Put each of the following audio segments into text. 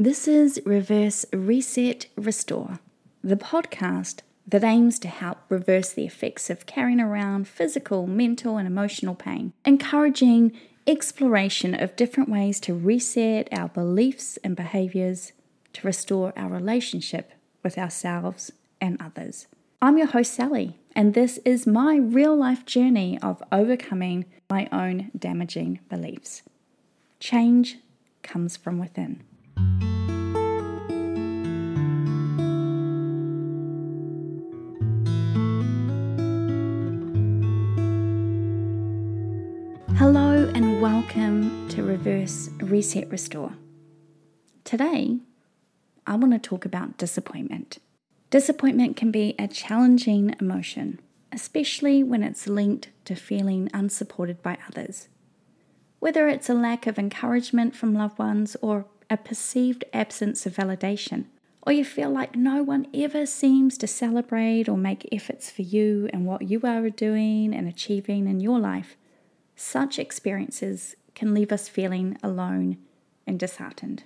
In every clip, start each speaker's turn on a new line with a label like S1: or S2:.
S1: This is Reverse Reset Restore, the podcast that aims to help reverse the effects of carrying around physical, mental, and emotional pain, encouraging exploration of different ways to reset our beliefs and behaviors to restore our relationship with ourselves and others. I'm your host, Sally, and this is my real life journey of overcoming my own damaging beliefs. Change comes from within. Welcome to Reverse Reset Restore. Today, I want to talk about disappointment. Disappointment can be a challenging emotion, especially when it's linked to feeling unsupported by others. Whether it's a lack of encouragement from loved ones or a perceived absence of validation, or you feel like no one ever seems to celebrate or make efforts for you and what you are doing and achieving in your life, such experiences can leave us feeling alone and disheartened.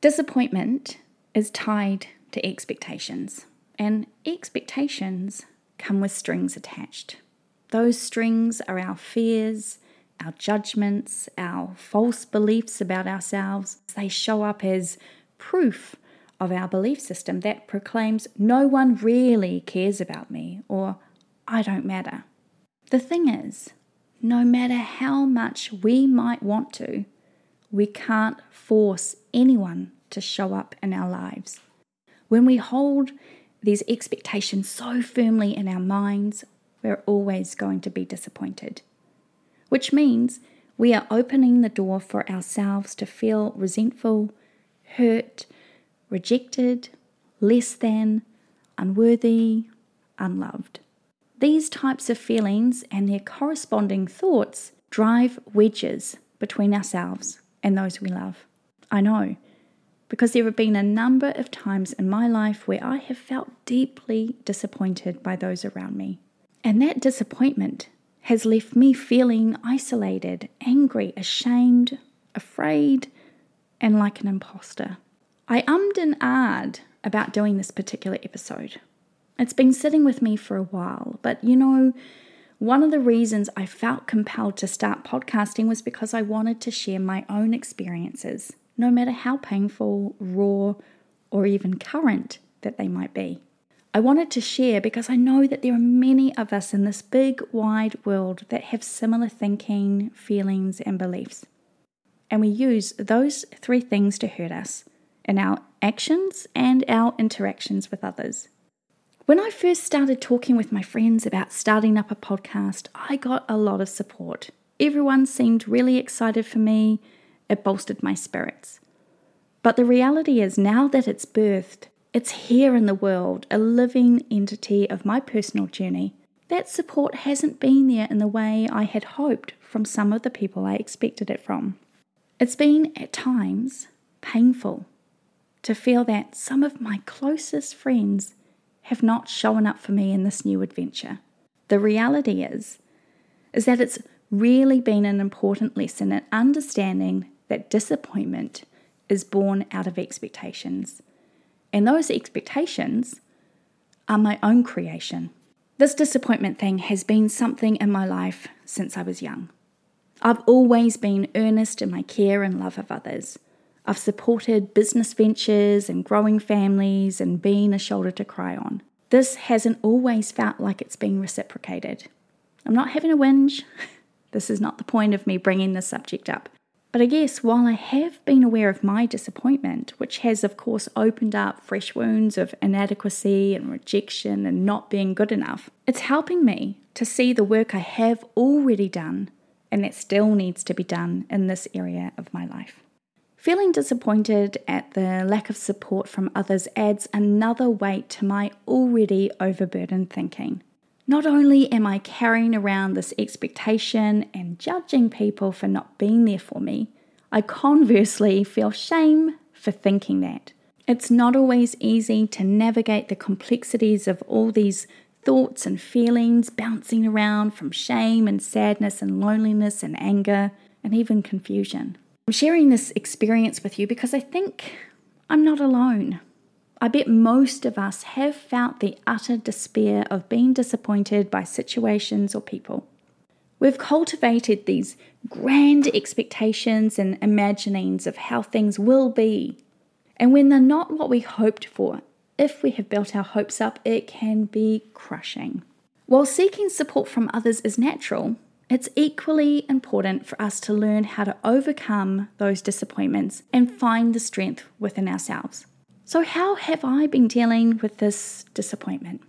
S1: Disappointment is tied to expectations, and expectations come with strings attached. Those strings are our fears, our judgments, our false beliefs about ourselves. They show up as proof of our belief system that proclaims no one really cares about me or I don't matter. The thing is, no matter how much we might want to, we can't force anyone to show up in our lives. When we hold these expectations so firmly in our minds, we're always going to be disappointed. Which means we are opening the door for ourselves to feel resentful, hurt, rejected, less than, unworthy, unloved. These types of feelings and their corresponding thoughts drive wedges between ourselves and those we love. I know, because there have been a number of times in my life where I have felt deeply disappointed by those around me. And that disappointment has left me feeling isolated, angry, ashamed, afraid, and like an imposter. I ummed and ahed about doing this particular episode. It's been sitting with me for a while, but you know, one of the reasons I felt compelled to start podcasting was because I wanted to share my own experiences, no matter how painful, raw, or even current that they might be. I wanted to share because I know that there are many of us in this big, wide world that have similar thinking, feelings, and beliefs. And we use those three things to hurt us in our actions and our interactions with others. When I first started talking with my friends about starting up a podcast, I got a lot of support. Everyone seemed really excited for me. It bolstered my spirits. But the reality is, now that it's birthed, it's here in the world, a living entity of my personal journey. That support hasn't been there in the way I had hoped from some of the people I expected it from. It's been, at times, painful to feel that some of my closest friends have not shown up for me in this new adventure. The reality is is that it's really been an important lesson in understanding that disappointment is born out of expectations. And those expectations are my own creation. This disappointment thing has been something in my life since I was young. I've always been earnest in my care and love of others. I've supported business ventures and growing families and been a shoulder to cry on. This hasn't always felt like it's been reciprocated. I'm not having a whinge. This is not the point of me bringing this subject up. But I guess while I have been aware of my disappointment, which has of course opened up fresh wounds of inadequacy and rejection and not being good enough, it's helping me to see the work I have already done and that still needs to be done in this area of my life. Feeling disappointed at the lack of support from others adds another weight to my already overburdened thinking. Not only am I carrying around this expectation and judging people for not being there for me, I conversely feel shame for thinking that. It's not always easy to navigate the complexities of all these thoughts and feelings bouncing around from shame and sadness and loneliness and anger and even confusion. Sharing this experience with you because I think I'm not alone. I bet most of us have felt the utter despair of being disappointed by situations or people. We've cultivated these grand expectations and imaginings of how things will be. And when they're not what we hoped for, if we have built our hopes up, it can be crushing. While seeking support from others is natural, it's equally important for us to learn how to overcome those disappointments and find the strength within ourselves. So, how have I been dealing with this disappointment?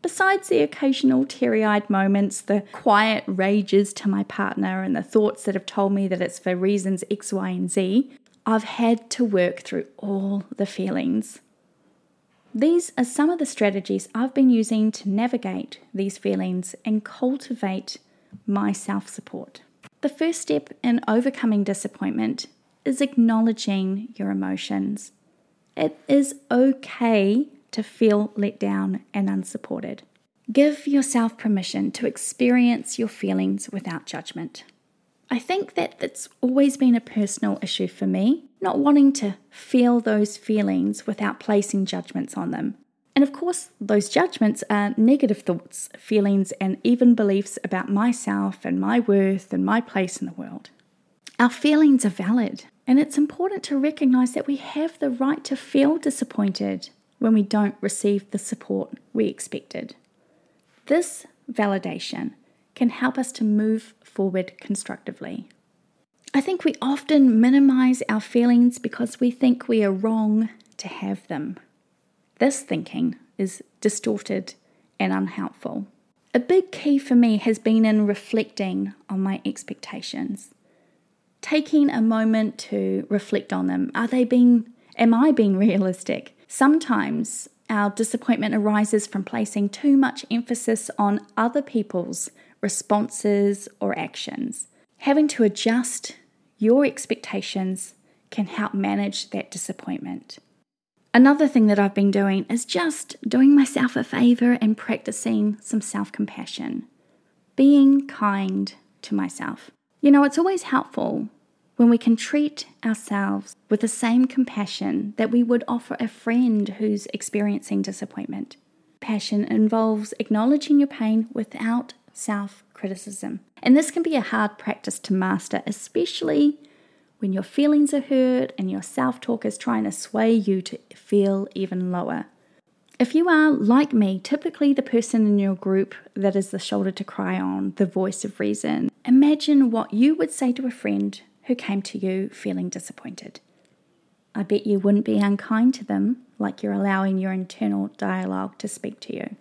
S1: Besides the occasional teary eyed moments, the quiet rages to my partner, and the thoughts that have told me that it's for reasons X, Y, and Z, I've had to work through all the feelings. These are some of the strategies I've been using to navigate these feelings and cultivate my self support. The first step in overcoming disappointment is acknowledging your emotions. It is okay to feel let down and unsupported. Give yourself permission to experience your feelings without judgment. I think that that's always been a personal issue for me, not wanting to feel those feelings without placing judgments on them. And of course, those judgments are negative thoughts, feelings, and even beliefs about myself and my worth and my place in the world. Our feelings are valid, and it's important to recognize that we have the right to feel disappointed when we don't receive the support we expected. This validation can help us to move forward constructively. I think we often minimize our feelings because we think we are wrong to have them. This thinking is distorted and unhelpful. A big key for me has been in reflecting on my expectations. Taking a moment to reflect on them. Are they being am I being realistic? Sometimes our disappointment arises from placing too much emphasis on other people's responses or actions. Having to adjust your expectations can help manage that disappointment. Another thing that I've been doing is just doing myself a favor and practicing some self compassion, being kind to myself. You know, it's always helpful when we can treat ourselves with the same compassion that we would offer a friend who's experiencing disappointment. Passion involves acknowledging your pain without self criticism. And this can be a hard practice to master, especially when your feelings are hurt and your self talk is trying to sway you to feel even lower. If you are, like me, typically the person in your group that is the shoulder to cry on, the voice of reason, imagine what you would say to a friend who came to you feeling disappointed. I bet you wouldn't be unkind to them like you're allowing your internal dialogue to speak to you.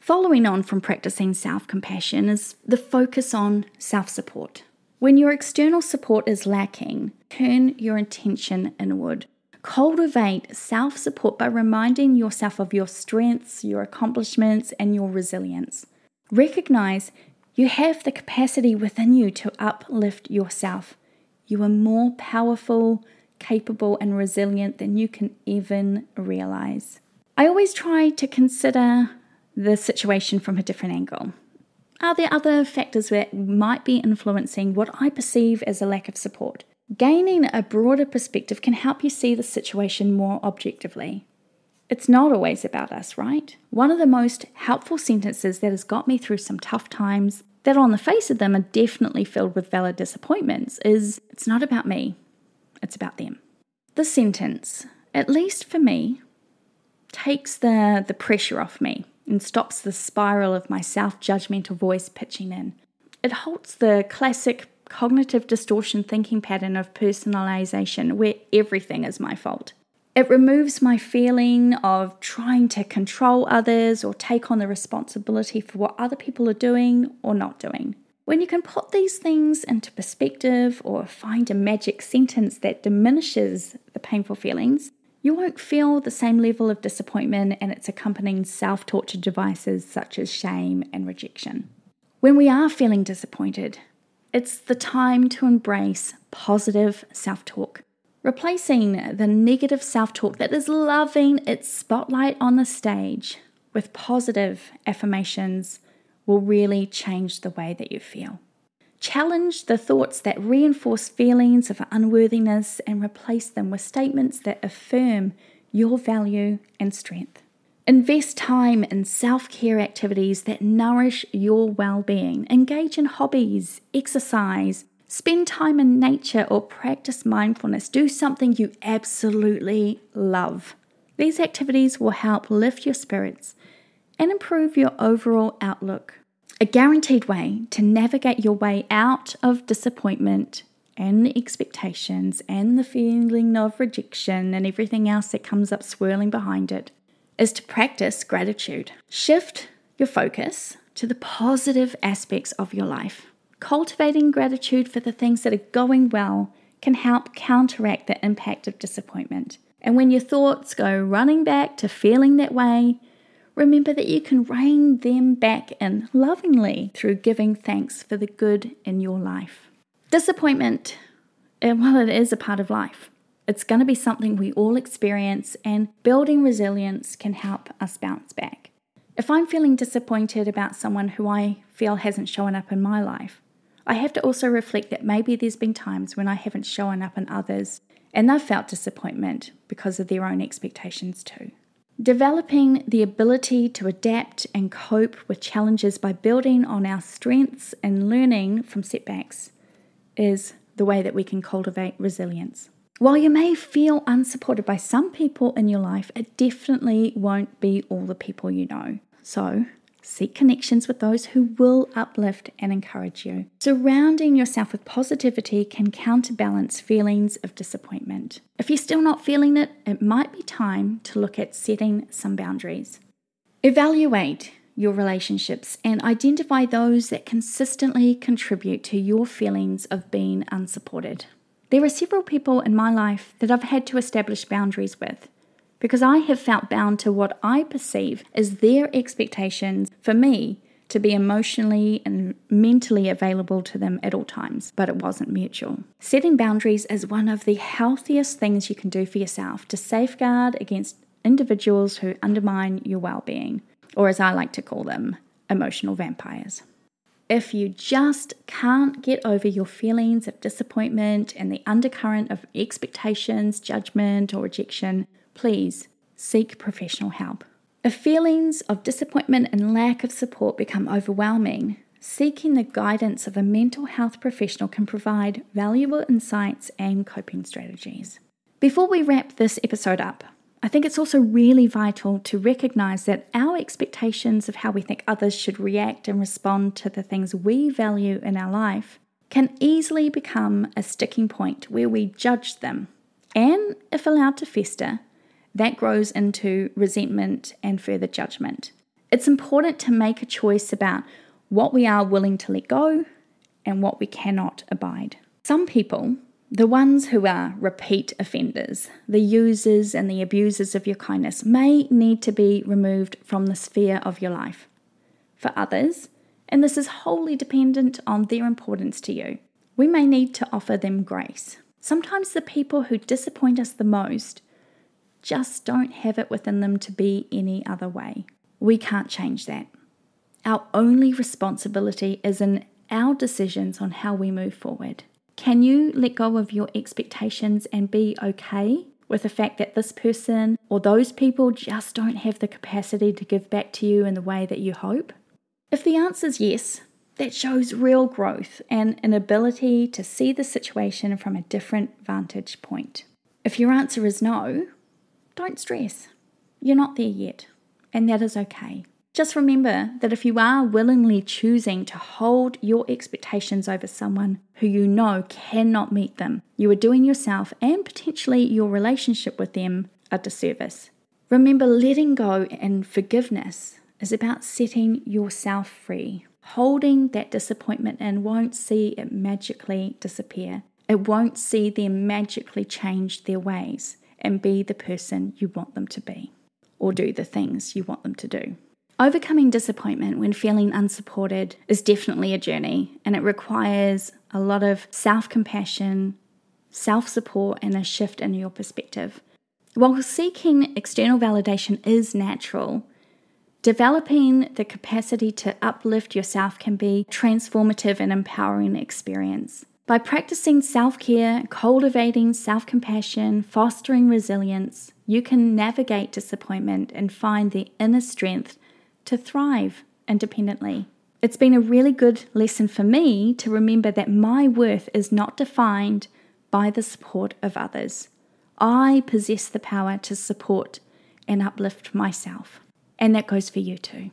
S1: Following on from practicing self compassion is the focus on self support. When your external support is lacking, turn your attention inward. Cultivate self support by reminding yourself of your strengths, your accomplishments, and your resilience. Recognize you have the capacity within you to uplift yourself you are more powerful, capable, and resilient than you can even realize. I always try to consider the situation from a different angle. Are there other factors that might be influencing what I perceive as a lack of support? Gaining a broader perspective can help you see the situation more objectively. It's not always about us, right? One of the most helpful sentences that has got me through some tough times that on the face of them are definitely filled with valid disappointments is it's not about me, it's about them. The sentence, at least for me, takes the, the pressure off me and stops the spiral of my self judgmental voice pitching in. It halts the classic cognitive distortion thinking pattern of personalization where everything is my fault. It removes my feeling of trying to control others or take on the responsibility for what other people are doing or not doing. When you can put these things into perspective or find a magic sentence that diminishes the painful feelings, you won't feel the same level of disappointment and its accompanying self torture devices such as shame and rejection. When we are feeling disappointed, it's the time to embrace positive self talk Replacing the negative self talk that is loving its spotlight on the stage with positive affirmations will really change the way that you feel. Challenge the thoughts that reinforce feelings of unworthiness and replace them with statements that affirm your value and strength. Invest time in self care activities that nourish your well being. Engage in hobbies, exercise, spend time in nature, or practice mindfulness. Do something you absolutely love. These activities will help lift your spirits and improve your overall outlook. A guaranteed way to navigate your way out of disappointment and the expectations and the feeling of rejection and everything else that comes up swirling behind it is to practice gratitude. Shift your focus to the positive aspects of your life. Cultivating gratitude for the things that are going well can help counteract the impact of disappointment. And when your thoughts go running back to feeling that way, remember that you can rein them back in lovingly through giving thanks for the good in your life. Disappointment, eh, well, it is a part of life. It's going to be something we all experience, and building resilience can help us bounce back. If I'm feeling disappointed about someone who I feel hasn't shown up in my life, I have to also reflect that maybe there's been times when I haven't shown up in others and they've felt disappointment because of their own expectations too. Developing the ability to adapt and cope with challenges by building on our strengths and learning from setbacks is the way that we can cultivate resilience. While you may feel unsupported by some people in your life, it definitely won't be all the people you know. So, seek connections with those who will uplift and encourage you. Surrounding yourself with positivity can counterbalance feelings of disappointment. If you're still not feeling it, it might be time to look at setting some boundaries. Evaluate your relationships and identify those that consistently contribute to your feelings of being unsupported. There are several people in my life that I've had to establish boundaries with because I have felt bound to what I perceive as their expectations for me to be emotionally and mentally available to them at all times, but it wasn't mutual. Setting boundaries is one of the healthiest things you can do for yourself to safeguard against individuals who undermine your well being, or as I like to call them, emotional vampires. If you just can't get over your feelings of disappointment and the undercurrent of expectations, judgment, or rejection, please seek professional help. If feelings of disappointment and lack of support become overwhelming, seeking the guidance of a mental health professional can provide valuable insights and coping strategies. Before we wrap this episode up, I think it's also really vital to recognize that our expectations of how we think others should react and respond to the things we value in our life can easily become a sticking point where we judge them. And if allowed to fester, that grows into resentment and further judgment. It's important to make a choice about what we are willing to let go and what we cannot abide. Some people the ones who are repeat offenders, the users and the abusers of your kindness, may need to be removed from the sphere of your life. For others, and this is wholly dependent on their importance to you, we may need to offer them grace. Sometimes the people who disappoint us the most just don't have it within them to be any other way. We can't change that. Our only responsibility is in our decisions on how we move forward. Can you let go of your expectations and be okay with the fact that this person or those people just don't have the capacity to give back to you in the way that you hope? If the answer is yes, that shows real growth and an ability to see the situation from a different vantage point. If your answer is no, don't stress. You're not there yet, and that is okay. Just remember that if you are willingly choosing to hold your expectations over someone who you know cannot meet them, you are doing yourself and potentially your relationship with them a disservice. Remember, letting go and forgiveness is about setting yourself free. Holding that disappointment and won't see it magically disappear. It won't see them magically change their ways and be the person you want them to be or do the things you want them to do. Overcoming disappointment when feeling unsupported is definitely a journey and it requires a lot of self compassion, self support, and a shift in your perspective. While seeking external validation is natural, Developing the capacity to uplift yourself can be transformative and empowering experience. By practicing self care, cultivating self compassion, fostering resilience, you can navigate disappointment and find the inner strength to thrive independently. It's been a really good lesson for me to remember that my worth is not defined by the support of others. I possess the power to support and uplift myself. And that goes for you too.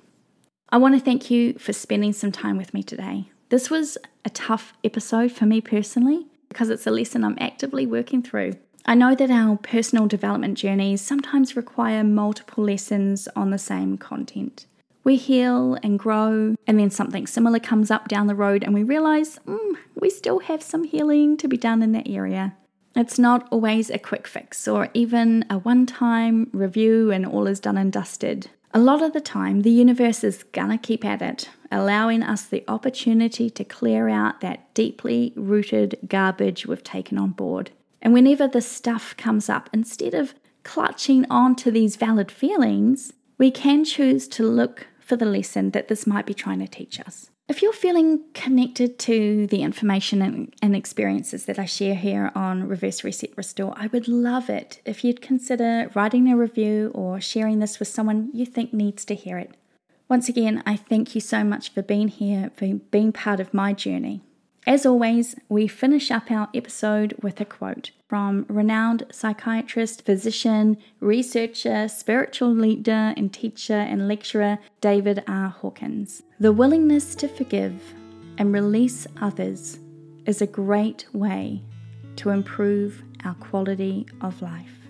S1: I want to thank you for spending some time with me today. This was a tough episode for me personally because it's a lesson I'm actively working through. I know that our personal development journeys sometimes require multiple lessons on the same content. We heal and grow, and then something similar comes up down the road, and we realize mm, we still have some healing to be done in that area. It's not always a quick fix or even a one time review and all is done and dusted. A lot of the time, the universe is gonna keep at it, allowing us the opportunity to clear out that deeply rooted garbage we've taken on board. And whenever the stuff comes up, instead of clutching on to these valid feelings, we can choose to look for the lesson that this might be trying to teach us. If you're feeling connected to the information and, and, experiences that I share here on Reverse Reset Restore, I would love it if you'd consider writing a review or sharing this with someone you think needs to hear it. Once again, I thank you so much for being here, for being part of my journey. As always, we finish up our episode with a quote from renowned psychiatrist, physician, researcher, spiritual leader, and teacher and lecturer David R. Hawkins. The willingness to forgive and release others is a great way to improve our quality of life.